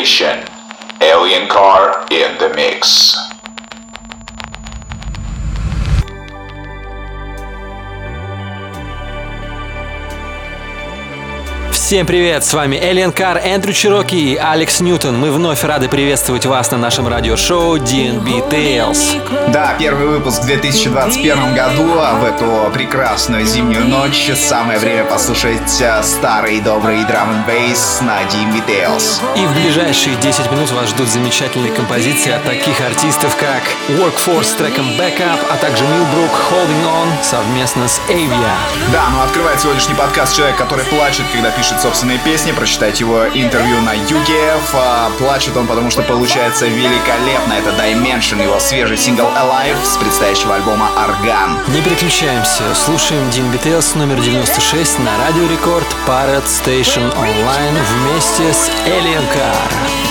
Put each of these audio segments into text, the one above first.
Station. Alien Car in the mix. Всем привет, с вами Элиан Кар, Эндрю Чироки и Алекс Ньютон. Мы вновь рады приветствовать вас на нашем радиошоу DNB Tales. Да, первый выпуск в 2021 году, а в эту прекрасную зимнюю ночь самое время послушать э, старый добрый драм бейс на DNB Tales. И в ближайшие 10 минут вас ждут замечательные композиции от таких артистов, как Workforce с треком Backup, а также Millbrook Holding On совместно с Avia. Да, ну открывает сегодняшний подкаст человек, который плачет, когда пишет собственные песни, прочитать его интервью на UKF. А, плачет он, потому что получается великолепно. Это Dimension, его свежий сингл Alive с предстоящего альбома Organ. Не переключаемся, слушаем DnB Tales номер 96 на Радио Рекорд Pirate Station Online вместе с Alien Car.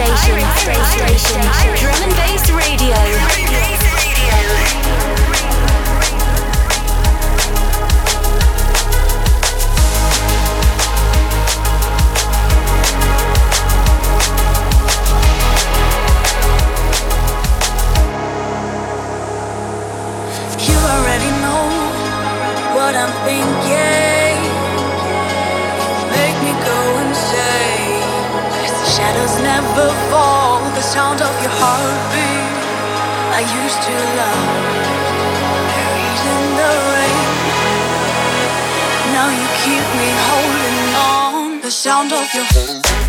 station, station, drum and bass radio. Never fall. The sound of your heartbeat. I used to love. Buried in the rain. Now you keep me holding on. The sound of your.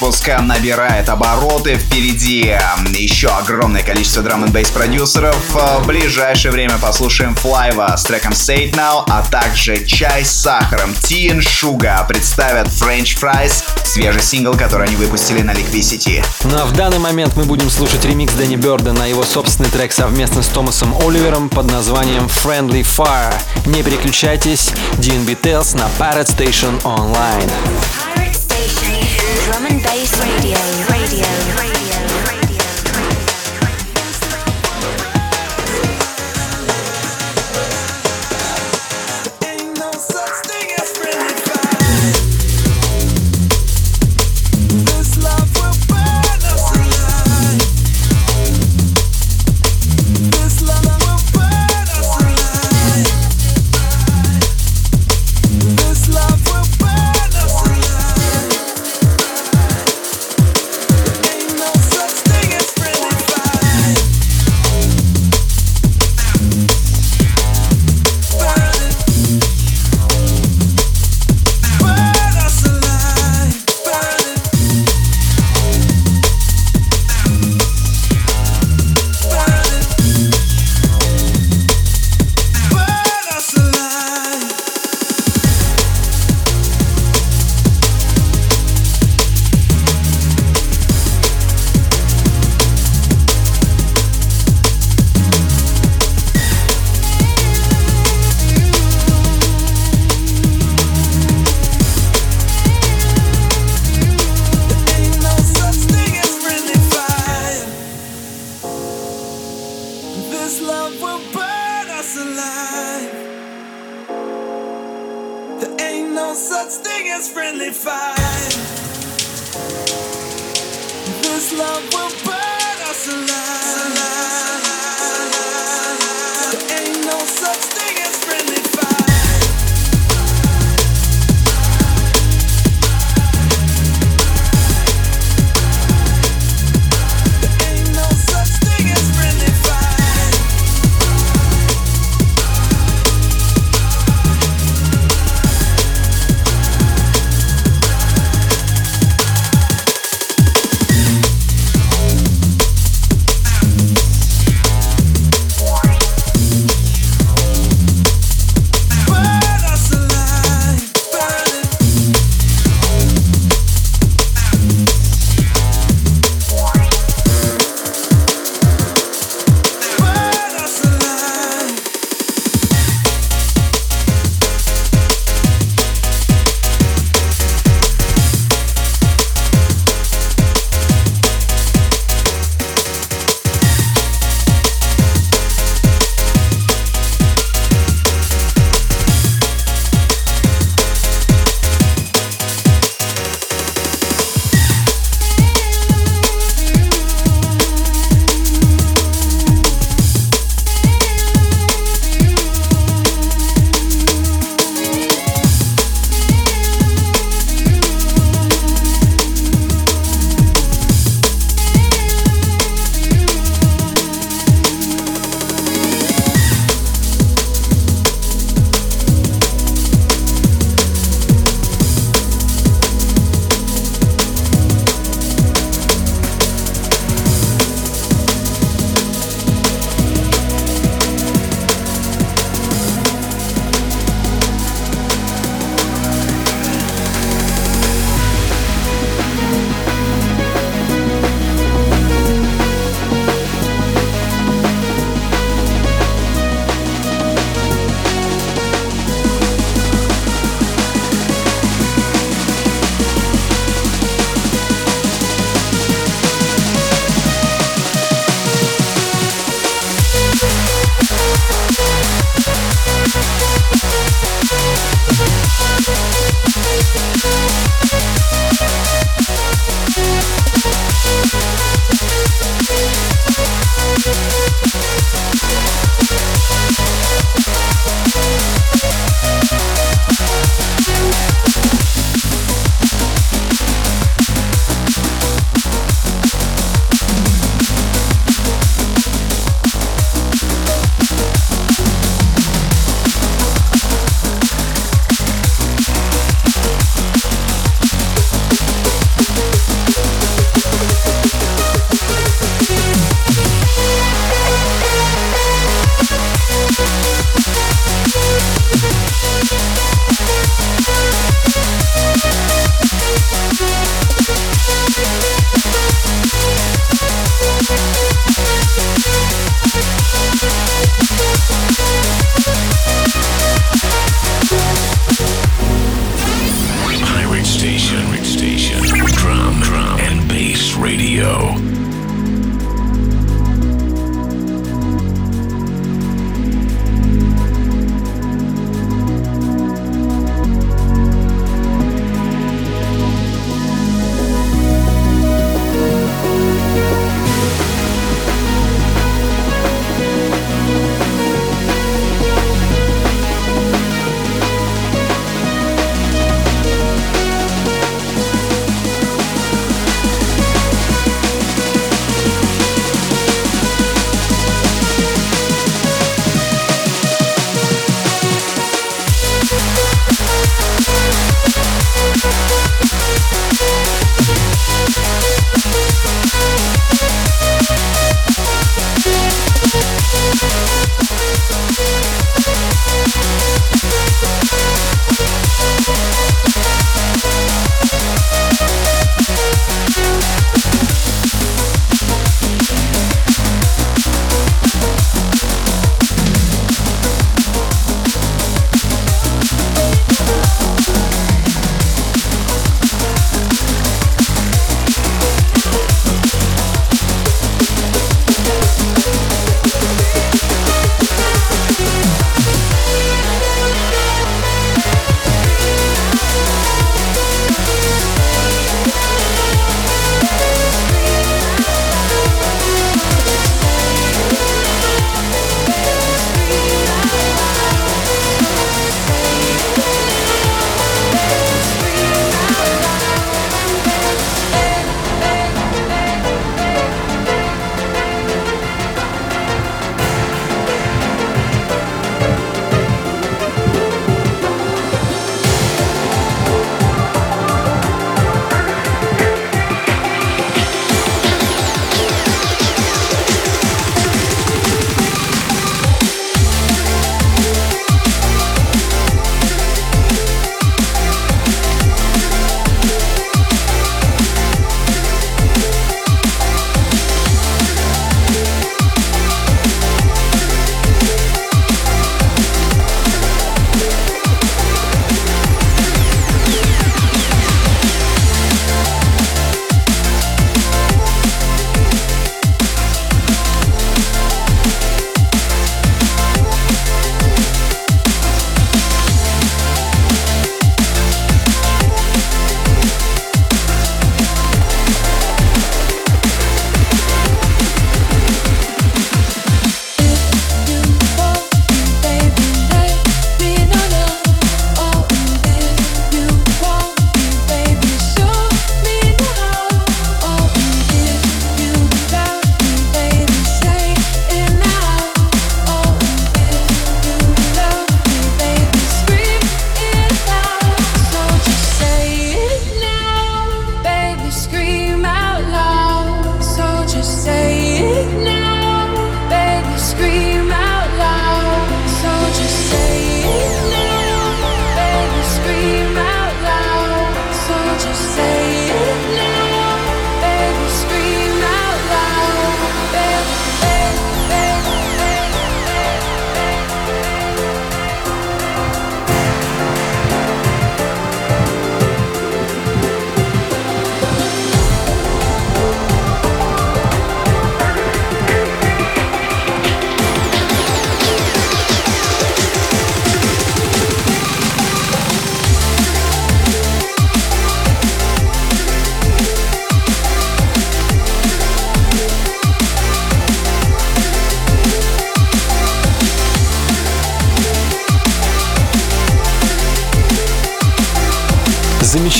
Выпуска набирает обороты. Впереди еще огромное количество драм н бейс продюсеров. В ближайшее время послушаем Флайва с треком Say Now, а также Чай с сахаром Тин Шуга представят French Fries, свежий сингл, который они выпустили на Liquidity. Ну а в данный момент мы будем слушать ремикс Дэнни Бёрда на его собственный трек совместно с Томасом Оливером под названием Friendly Fire. Не переключайтесь, DNB Tales на Pirate Station Online. Radio.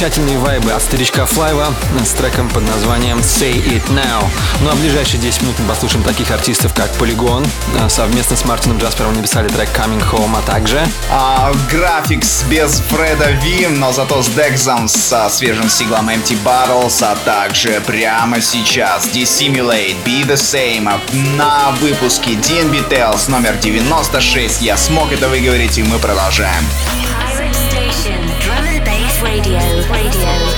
Замечательные вайбы от старичка Флайва с треком под названием Say It Now. Ну а в ближайшие 10 минут мы послушаем таких артистов, как Polygon. А, совместно с Мартином Джаспером написали трек Coming Home, а также... А, графикс без Фреда Вим, но зато с Декзом, со свежим сиглом Empty Bottles, а также прямо сейчас Dissimulate, Be The Same на выпуске DNB Tales номер 96. Я смог это выговорить, и мы продолжаем. Radio, radio.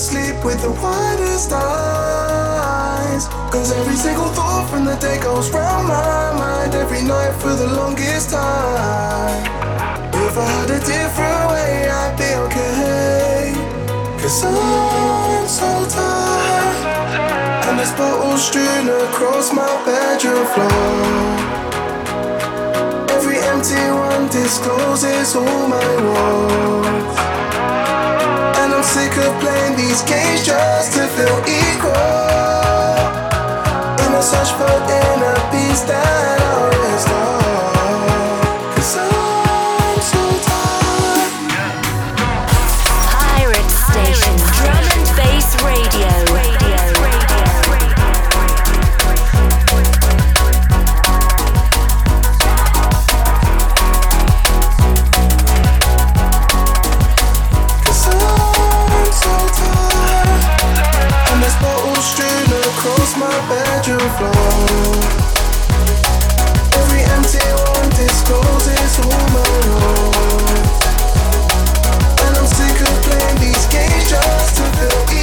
sleep with the widest eyes. Cause every single thought from the day goes round my mind every night for the longest time. If I had a different way, I'd be okay. Cause I'm so tired. And there's bottles strewn across my bedroom floor. Every empty one discloses all my wants. I'm sick of playing these games just to feel equal. In a search for across my bedroom floor. Every empty one discloses all my woes. And I'm sick of playing these games just to feel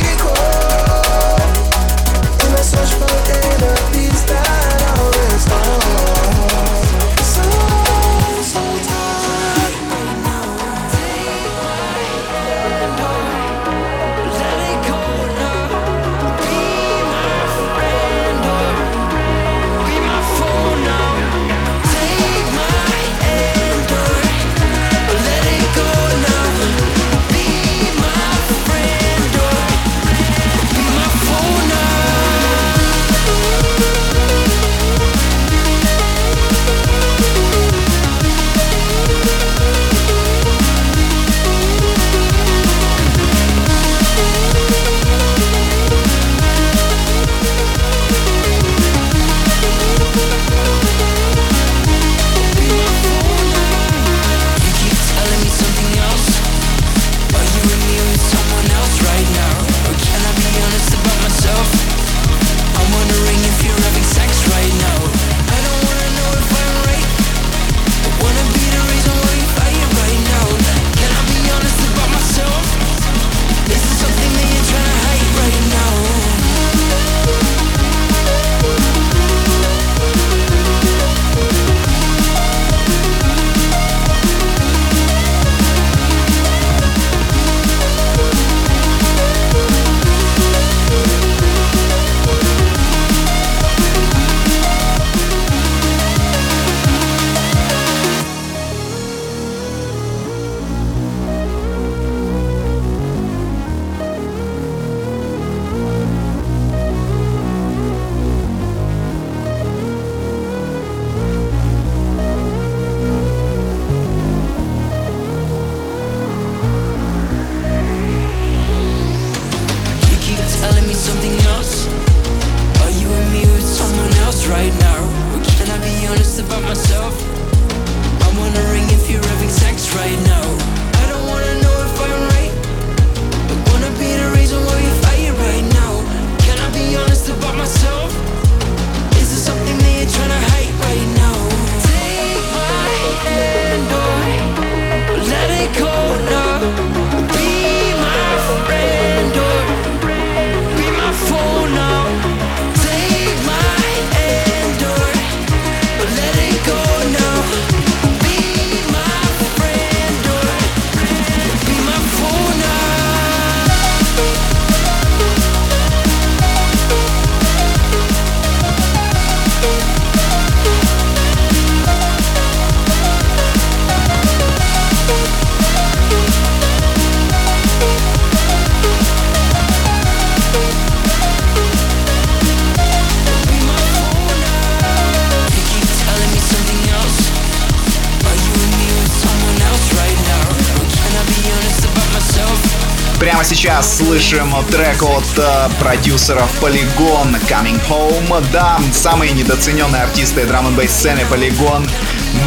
сейчас слышим трек от э, продюсеров Polygon Coming Home. Да, самые недооцененные артисты драм н сцены Polygon.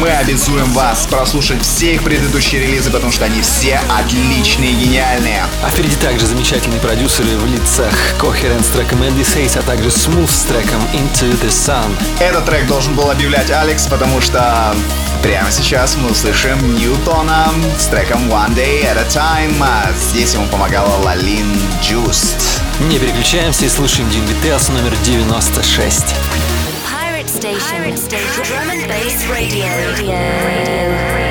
Мы обязуем вас прослушать все их предыдущие релизы, потому что они все отличные и гениальные. А впереди также замечательные продюсеры в лицах Coherent с треком Andy Says, а также Smooth с треком Into the Sun. Этот трек должен был объявлять Алекс, потому что прямо сейчас мы услышим Ньютона с треком One Day at a Time. А Здесь ему помогала Лалин Джуст. Не переключаемся и слушаем Дин номер 96. Station. Pirate Station. Drum and Bass Radio. Radio. Radio. So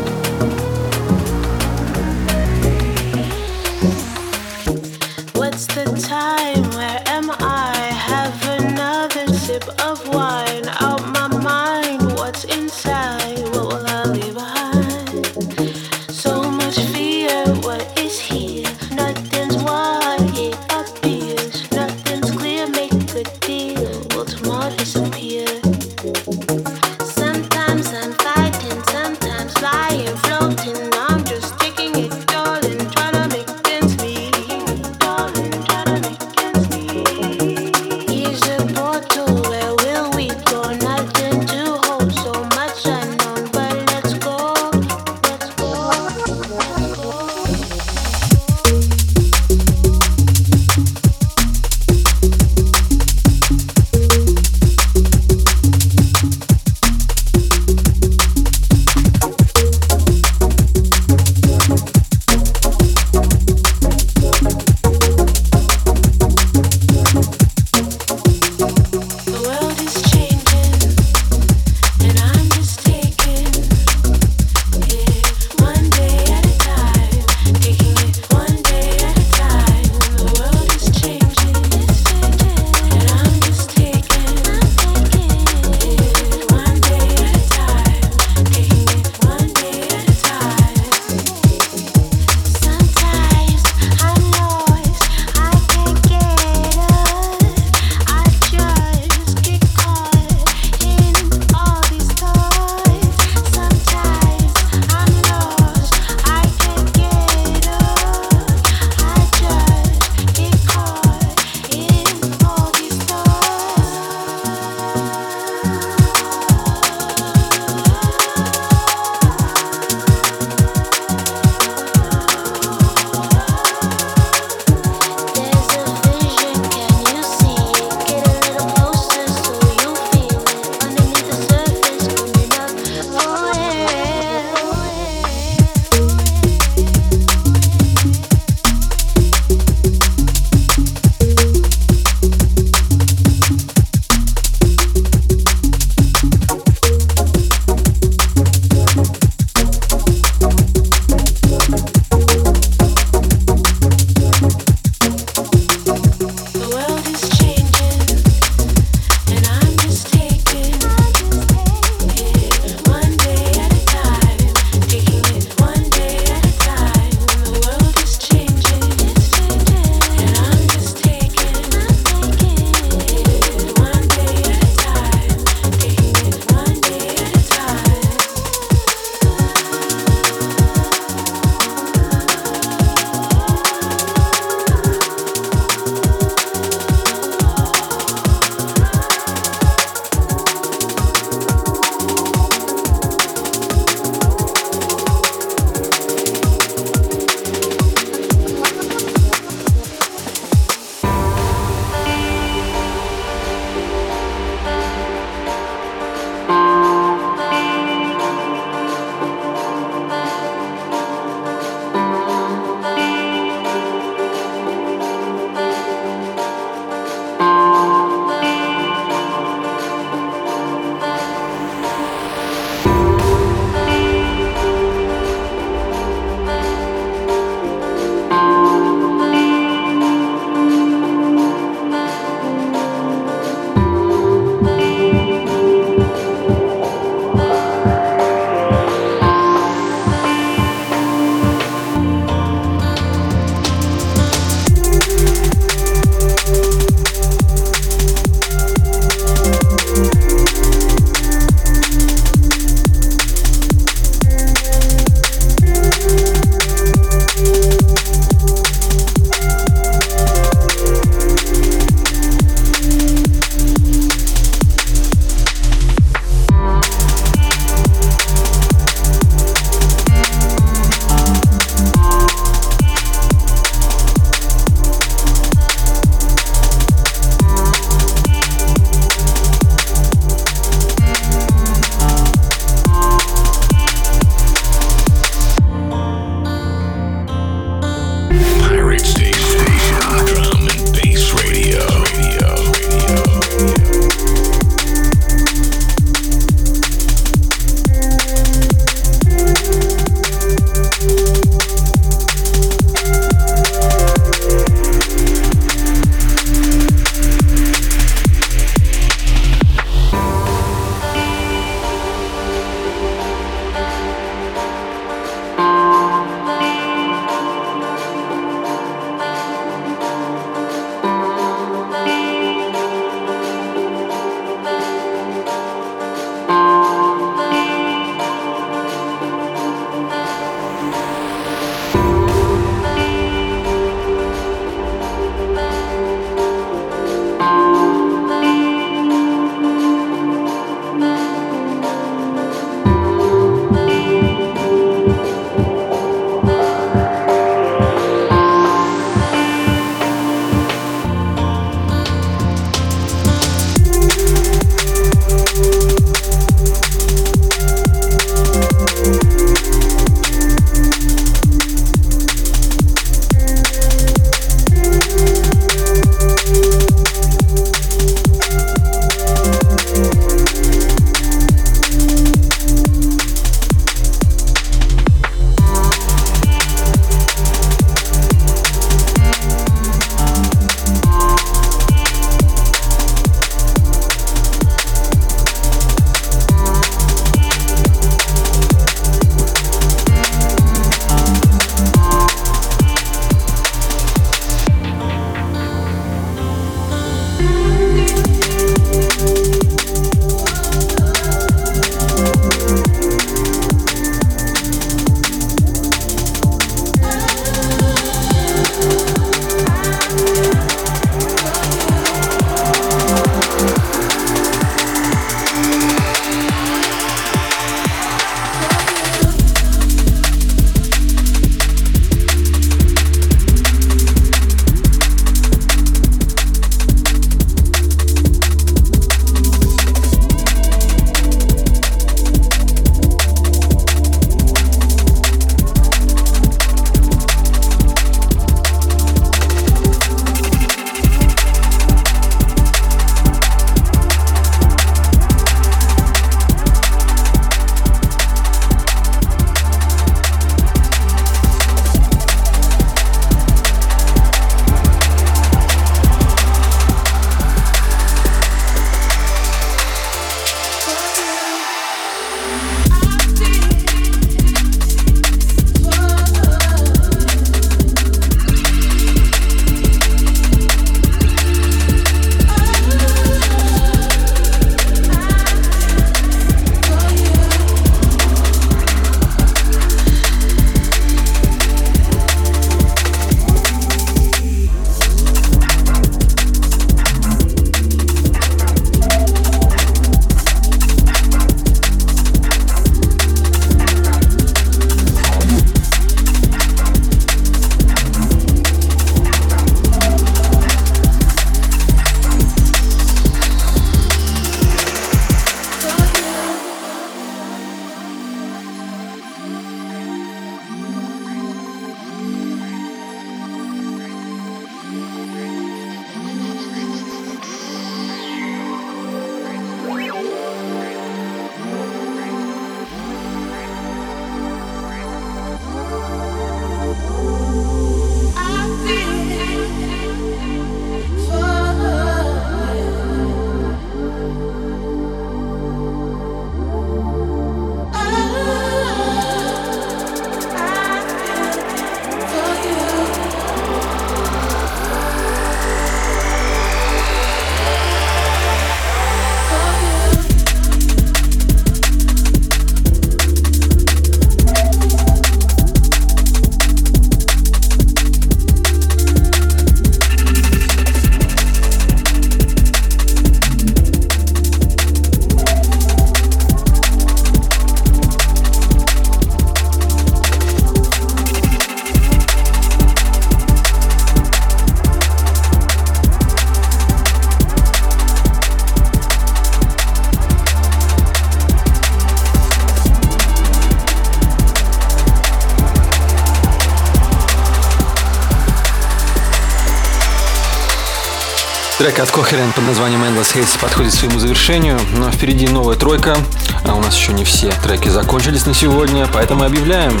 Трек от Coherent под названием Endless Haze подходит к своему завершению, но впереди новая тройка, а у нас еще не все треки закончились на сегодня, поэтому объявляем.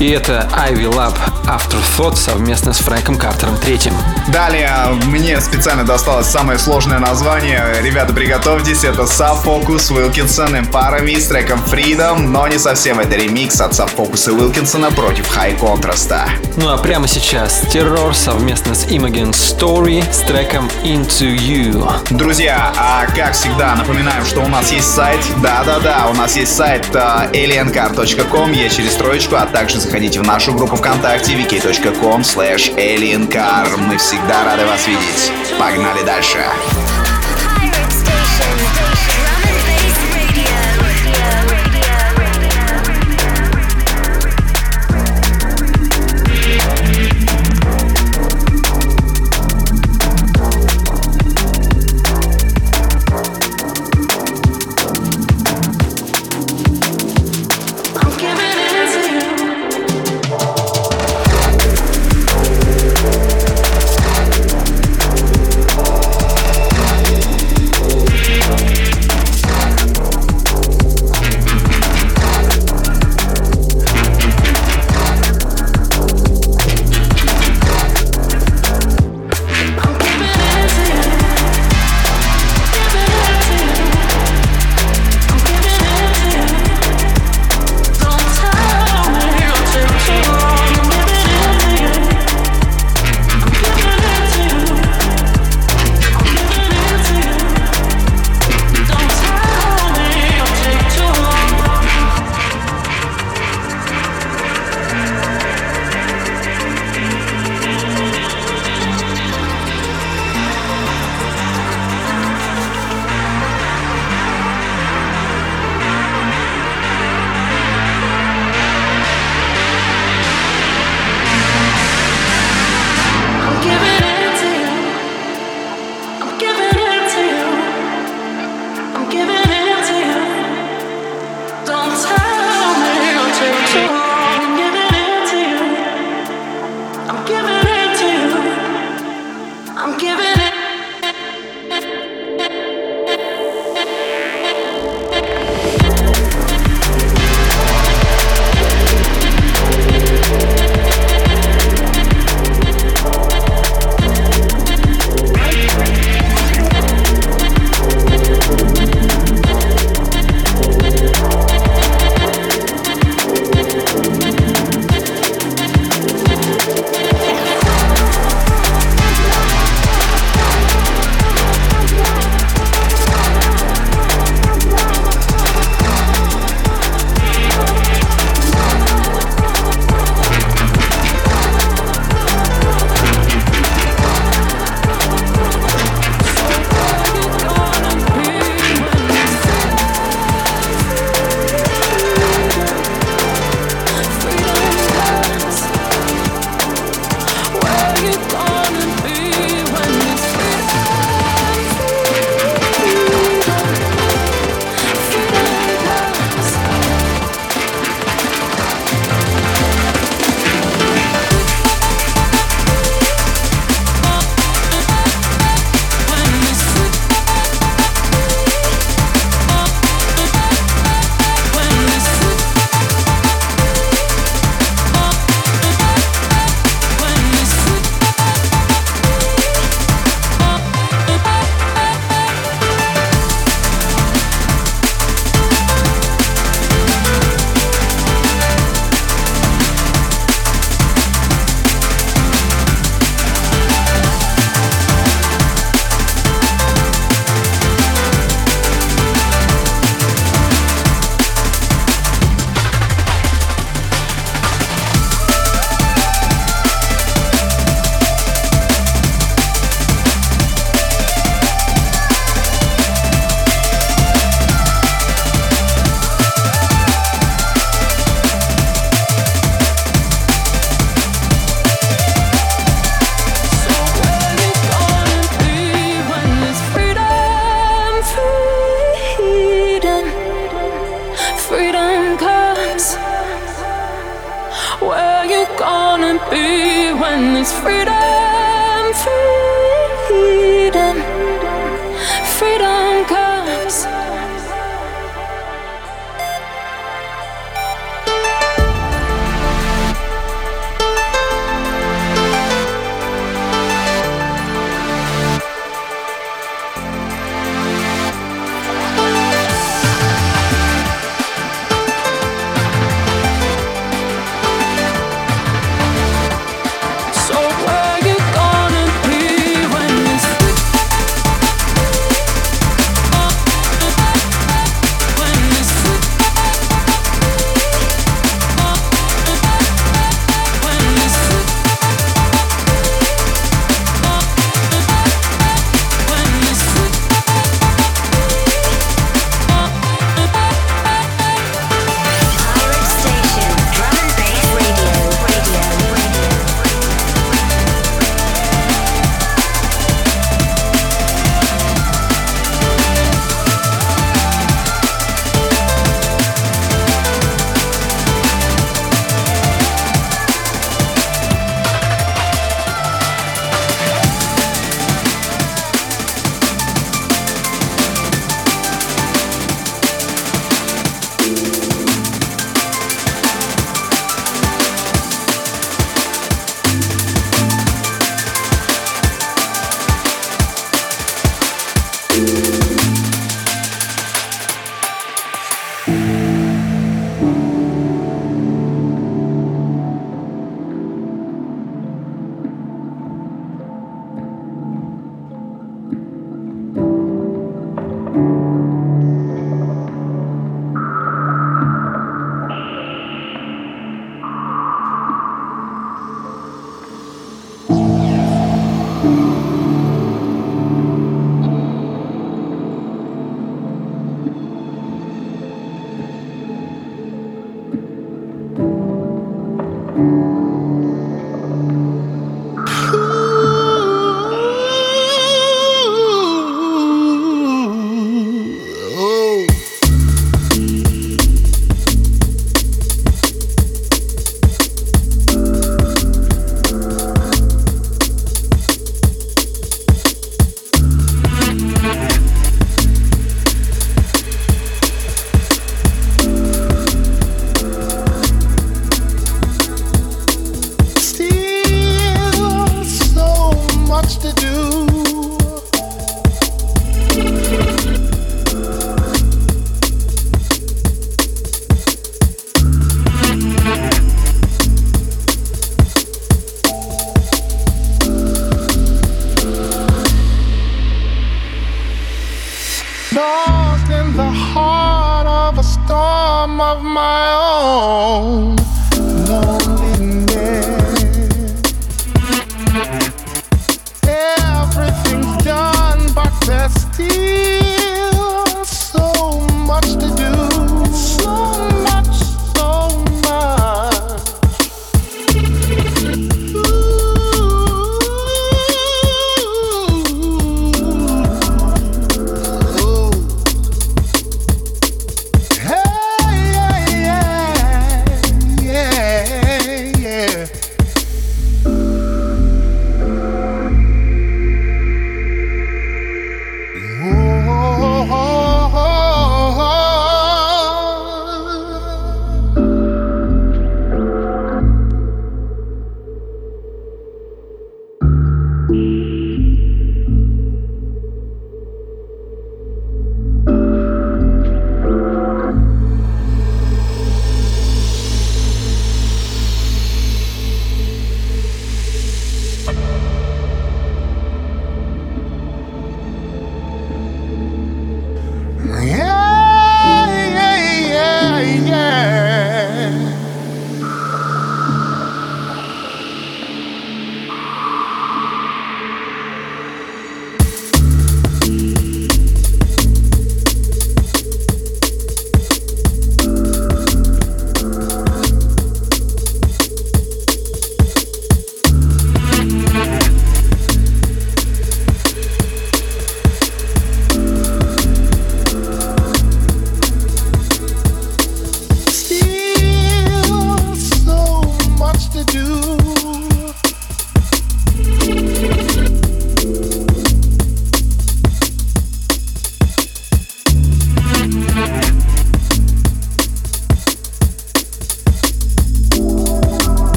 И это Ivy Lab Afterthought совместно с Фрэнком Картером третьим. Далее мне специально досталось самое сложное название. Ребята, приготовьтесь, это Subfocus Wilkinson парами с треком Freedom, но не совсем это ремикс от Subfocus и Wilkinson против High Contrast. Ну а прямо сейчас Террор совместно с Imogen Story с треком Into You. Друзья, а как всегда напоминаем, что у нас есть сайт, да-да-да, у нас есть сайт uh, aliencar.com, есть через троечку, а также заходите в нашу группу ВКонтакте vk.com slash. Мы всегда рады вас видеть. Погнали дальше. be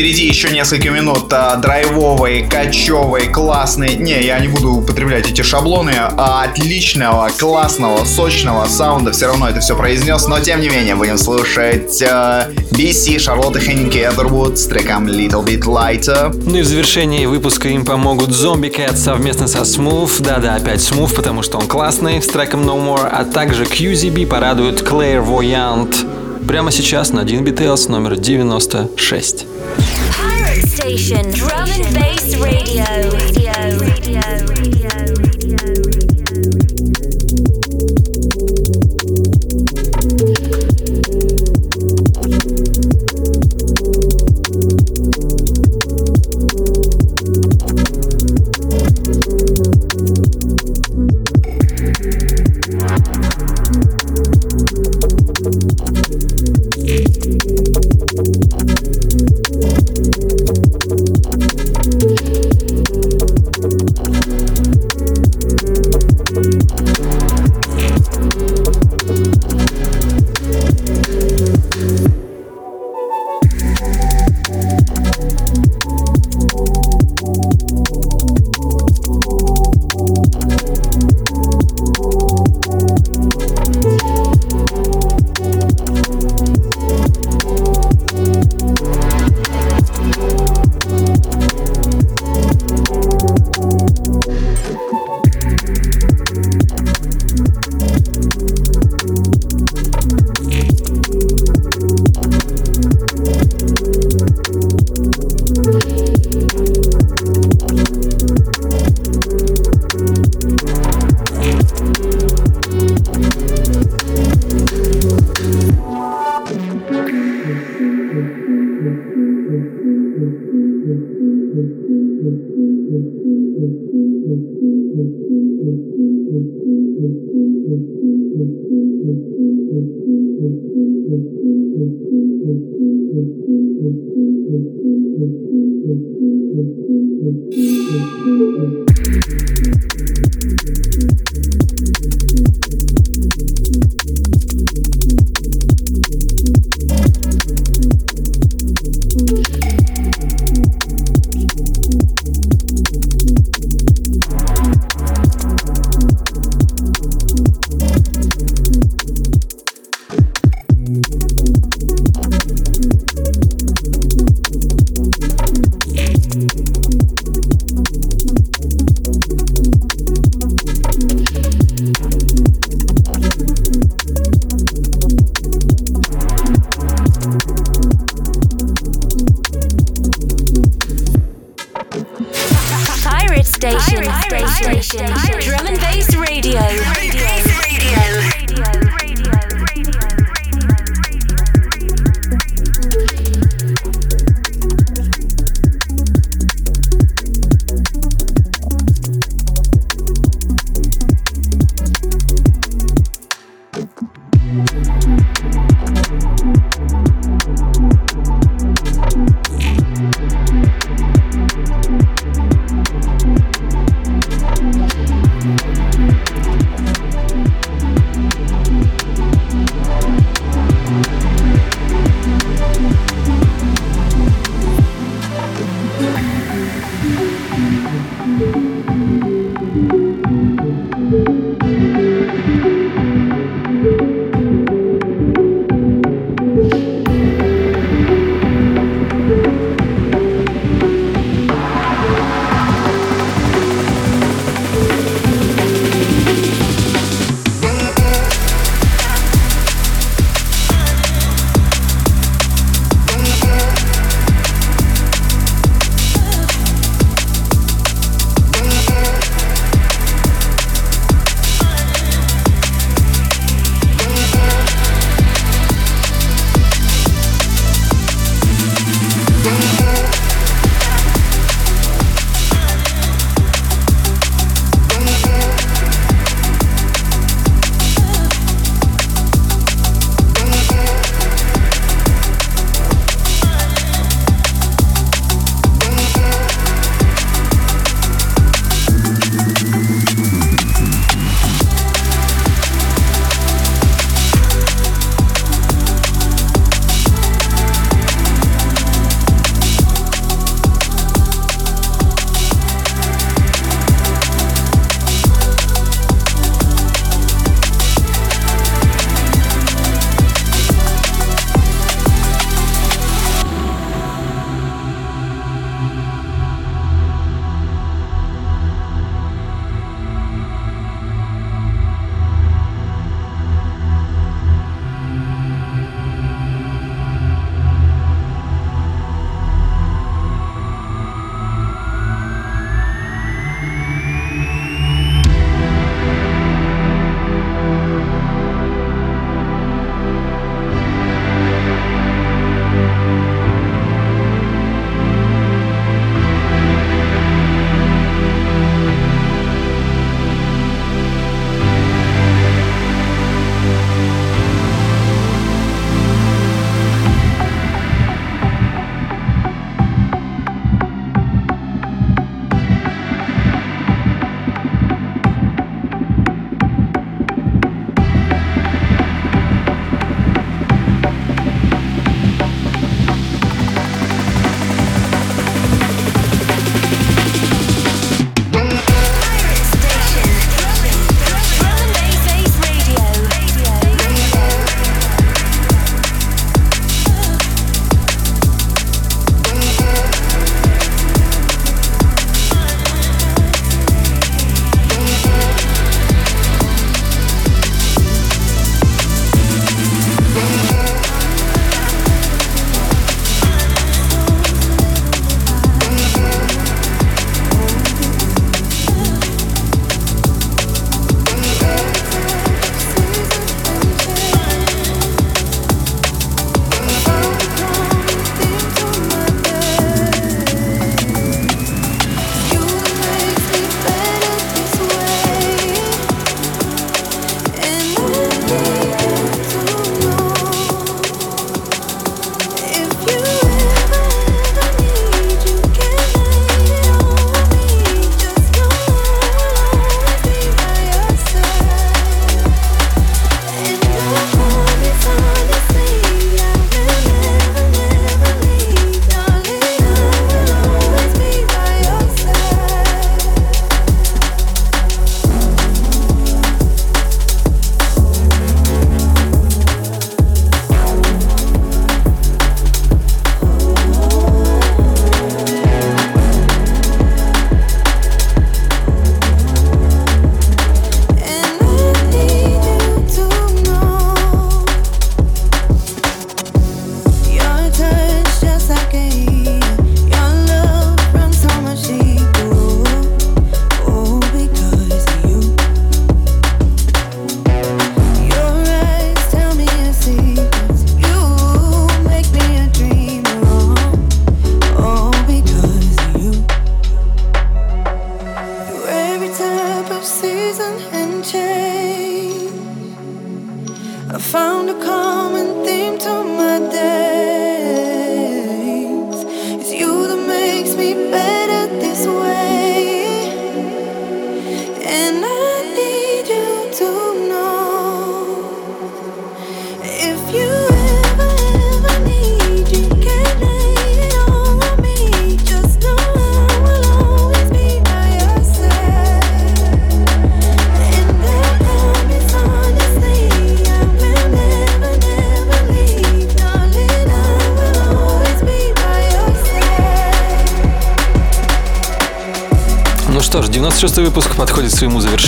впереди еще несколько минут а, драйвовой, качевой, классной. Не, я не буду употреблять эти шаблоны. А, отличного, классного, сочного саунда. Все равно это все произнес. Но тем не менее, будем слушать а, BC, Шарлотта Хеннинг Эдервуд с треком Little Bit Lighter. Ну и в завершении выпуска им помогут Zombie Cat совместно со Smooth. Да-да, опять Smooth, потому что он классный, с треком No More. А также QZB порадует Clairvoyant прямо сейчас на Dean Details номер 96. Drum and Bass Radio.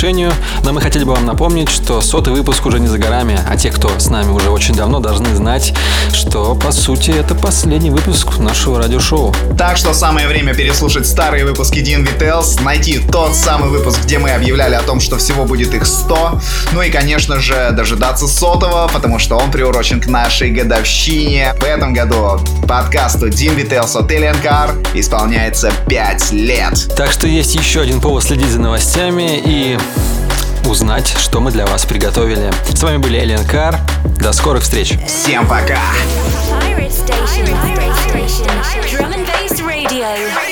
Завершению, но мы хотели бы вам напомнить, что сотый выпуск уже не за горами, а те, кто с нами уже очень давно, должны знать, что, по сути, это последний выпуск нашего радиошоу. Так что самое время переслушать старые выпуски DNV Tales, найти тот самый выпуск, где мы объявляли о том, что всего будет их 100, ну и, конечно же, дожидаться сотого, потому что он приурочен к нашей годовщине. В этом году подкасту DNV Tales от Car исполняется 5 лет. Так что есть еще один повод следить за новостями и узнать, что мы для вас приготовили. С вами были Alien Car. До скорых встреч. Всем пока! Pirate Station. Pirate Station. Drum and Bass Radio.